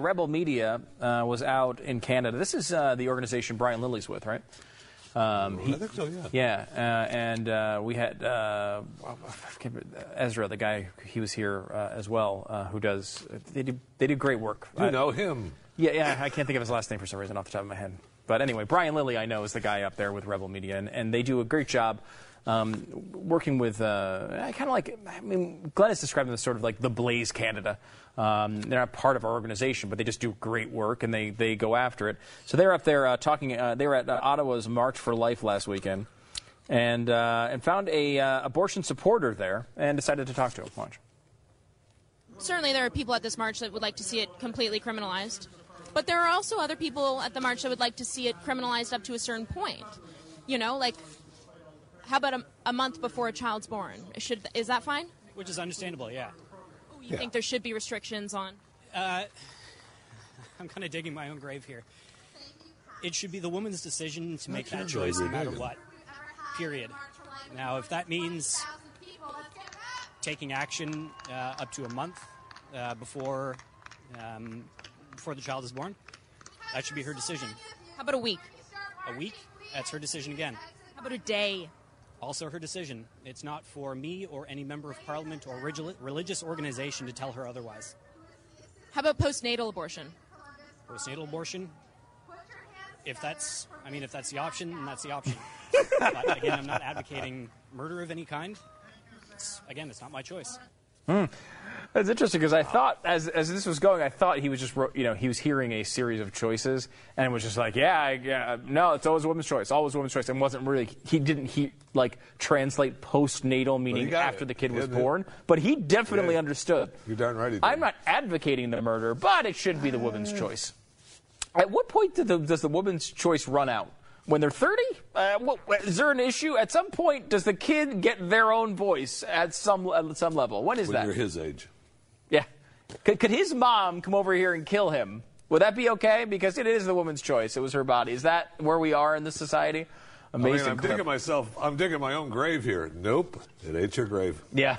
Rebel Media uh, was out in Canada. This is uh, the organization Brian Lilley's with, right? Um, I think so, yeah. Yeah, uh, and uh, we had uh, Ezra, the guy, he was here uh, as well, uh, who does, they do, they do great work. You I- know him. yeah, yeah, I can't think of his last name for some reason off the top of my head. But anyway, Brian Lilley, I know, is the guy up there with Rebel Media, and, and they do a great job um, working with, uh, I kind of like, I mean, Glenn has described them as sort of like the Blaze Canada. Um, they're not part of our organization, but they just do great work, and they, they go after it. So they're up there uh, talking, uh, they were at uh, Ottawa's March for Life last weekend, and, uh, and found a uh, abortion supporter there, and decided to talk to him. Watch. Certainly, there are people at this march that would like to see it completely criminalized. But there are also other people at the march that would like to see it criminalized up to a certain point. You know, like, how about a, a month before a child's born? Should is that fine? Which is understandable, yeah. You think there should be restrictions on? I'm kind of digging my own grave here. It should be the woman's decision to make that choice no matter what. Period. Now, if that means taking action uh, up to a month uh, before um, before the child is born, that should be her decision. How about a week? A week, that's her decision again. How about a day? Also her decision. It's not for me or any member of parliament or religious organization to tell her otherwise. How about postnatal abortion? postnatal abortion. If that's, I mean, if that's the option, then that's the option. but again, I'm not advocating murder of any kind. It's, again, it's not my choice. Hmm. That's interesting because I thought, as, as this was going, I thought he was just, you know, he was hearing a series of choices and was just like, yeah, I, yeah, no, it's always a woman's choice, always a woman's choice, and wasn't really, he didn't, he, like, translate postnatal, meaning after it. the kid was Yeah, born, but he definitely understood. You're darn right. I'm not advocating the murder, but it should be the woman's choice. At what point did the, does the woman's choice run out? When they're 30? Uh, what, is there an issue? At some point, does the kid get their own voice at some at some level? When is when that? you're his age. Yeah. Could, could his mom come over here and kill him? Would that be okay? Because it is the woman's choice. It was her body. Is that where we are in this society? I mean, Amazing. I'm clip. digging myself. I'm digging my own grave here. Nope, it ain't your grave. Yeah.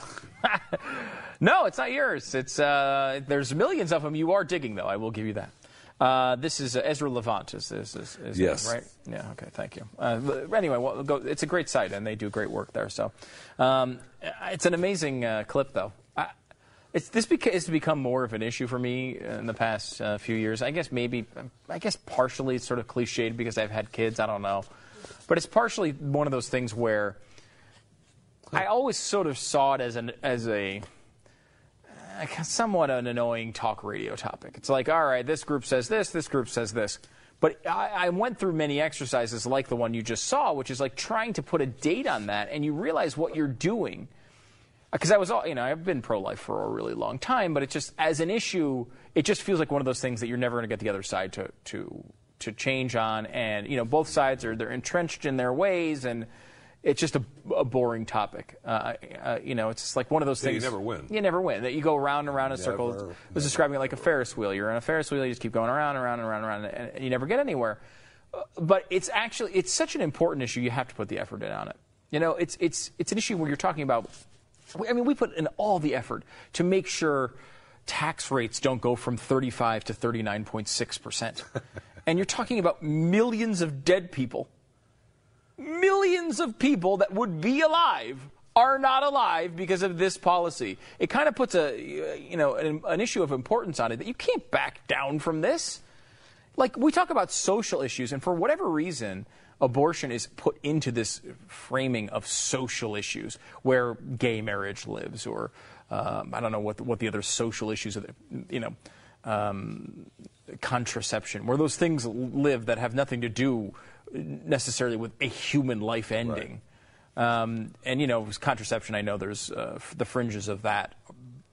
no, it's not yours. It's uh, there's millions of them. You are digging, though. I will give you that. Uh, this is uh, Ezra Levant. Is is, is, is Yes. right? Yeah. Okay. Thank you. Uh, anyway, well, go, it's a great site, and they do great work there. So, um, it's an amazing uh, clip, though. I, it's this beca- has become more of an issue for me in the past uh, few years. I guess maybe, I guess partially it's sort of cliched because I've had kids. I don't know, but it's partially one of those things where I always sort of saw it as an as a somewhat an annoying talk radio topic. It's like, all right, this group says this, this group says this. But I, I went through many exercises like the one you just saw, which is like trying to put a date on that, and you realize what you're doing. Because I was, all, you know, I've been pro-life for a really long time, but it just, as an issue, it just feels like one of those things that you're never going to get the other side to to to change on, and you know, both sides are they're entrenched in their ways, and it's just a, a boring topic. Uh, uh, you know, it's just like one of those Yeah, you things. never win. You never win. That you go round and round in circles. Never, I was describing it like a Ferris wheel. You're on a Ferris wheel. You just keep going around and around and around and around, and you never get anywhere. Uh, But it's actually it's such an important issue. You have to put the effort in on it. You know, it's it's it's an issue where you're talking about. I mean, we put in all the effort to make sure tax rates don't go from 35 to 39.6 percent, and you're talking about millions of dead people millions of people that would be alive are not alive because of this policy. It kind of puts a you know an, an issue of importance on it that you can't back down from this. Like we talk about social issues, and for whatever reason, abortion is put into this framing of social issues where gay marriage lives, or um, I don't know what what the other social issues are. You know. Um, contraception, where those things live that have nothing to do necessarily with a human life ending. Um, and you know, contraception. I know there's uh, the fringes of that.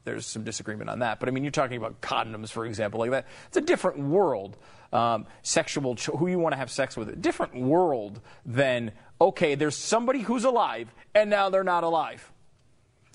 There's some disagreement on that, but I mean, you're talking about condoms, for example, like that. It's a different world. Um, sexual, cho- who you want to have sex with, a different world than okay. There's somebody who's alive, and now they're not alive.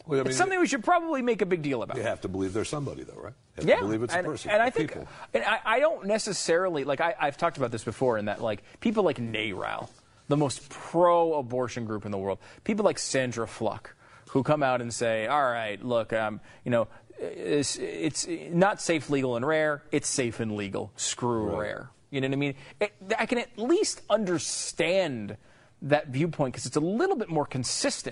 Well, I mean, it's something we should probably make a big deal about. you have to believe there's somebody, though, right? You have Yeah, to believe it's and, a person. and I think, people. and I, I don't necessarily like. I, I've talked about this before, in that like people like NARAL, the most pro-abortion group in the world, people like Sandra Fluke, who come out and say, "All right, look, um, you know." it's, it's not safe, legal, and rare. It's safe and legal. Screw Right. rare. You know what I mean? It, I can at least understand that viewpoint because it's a little bit more consistent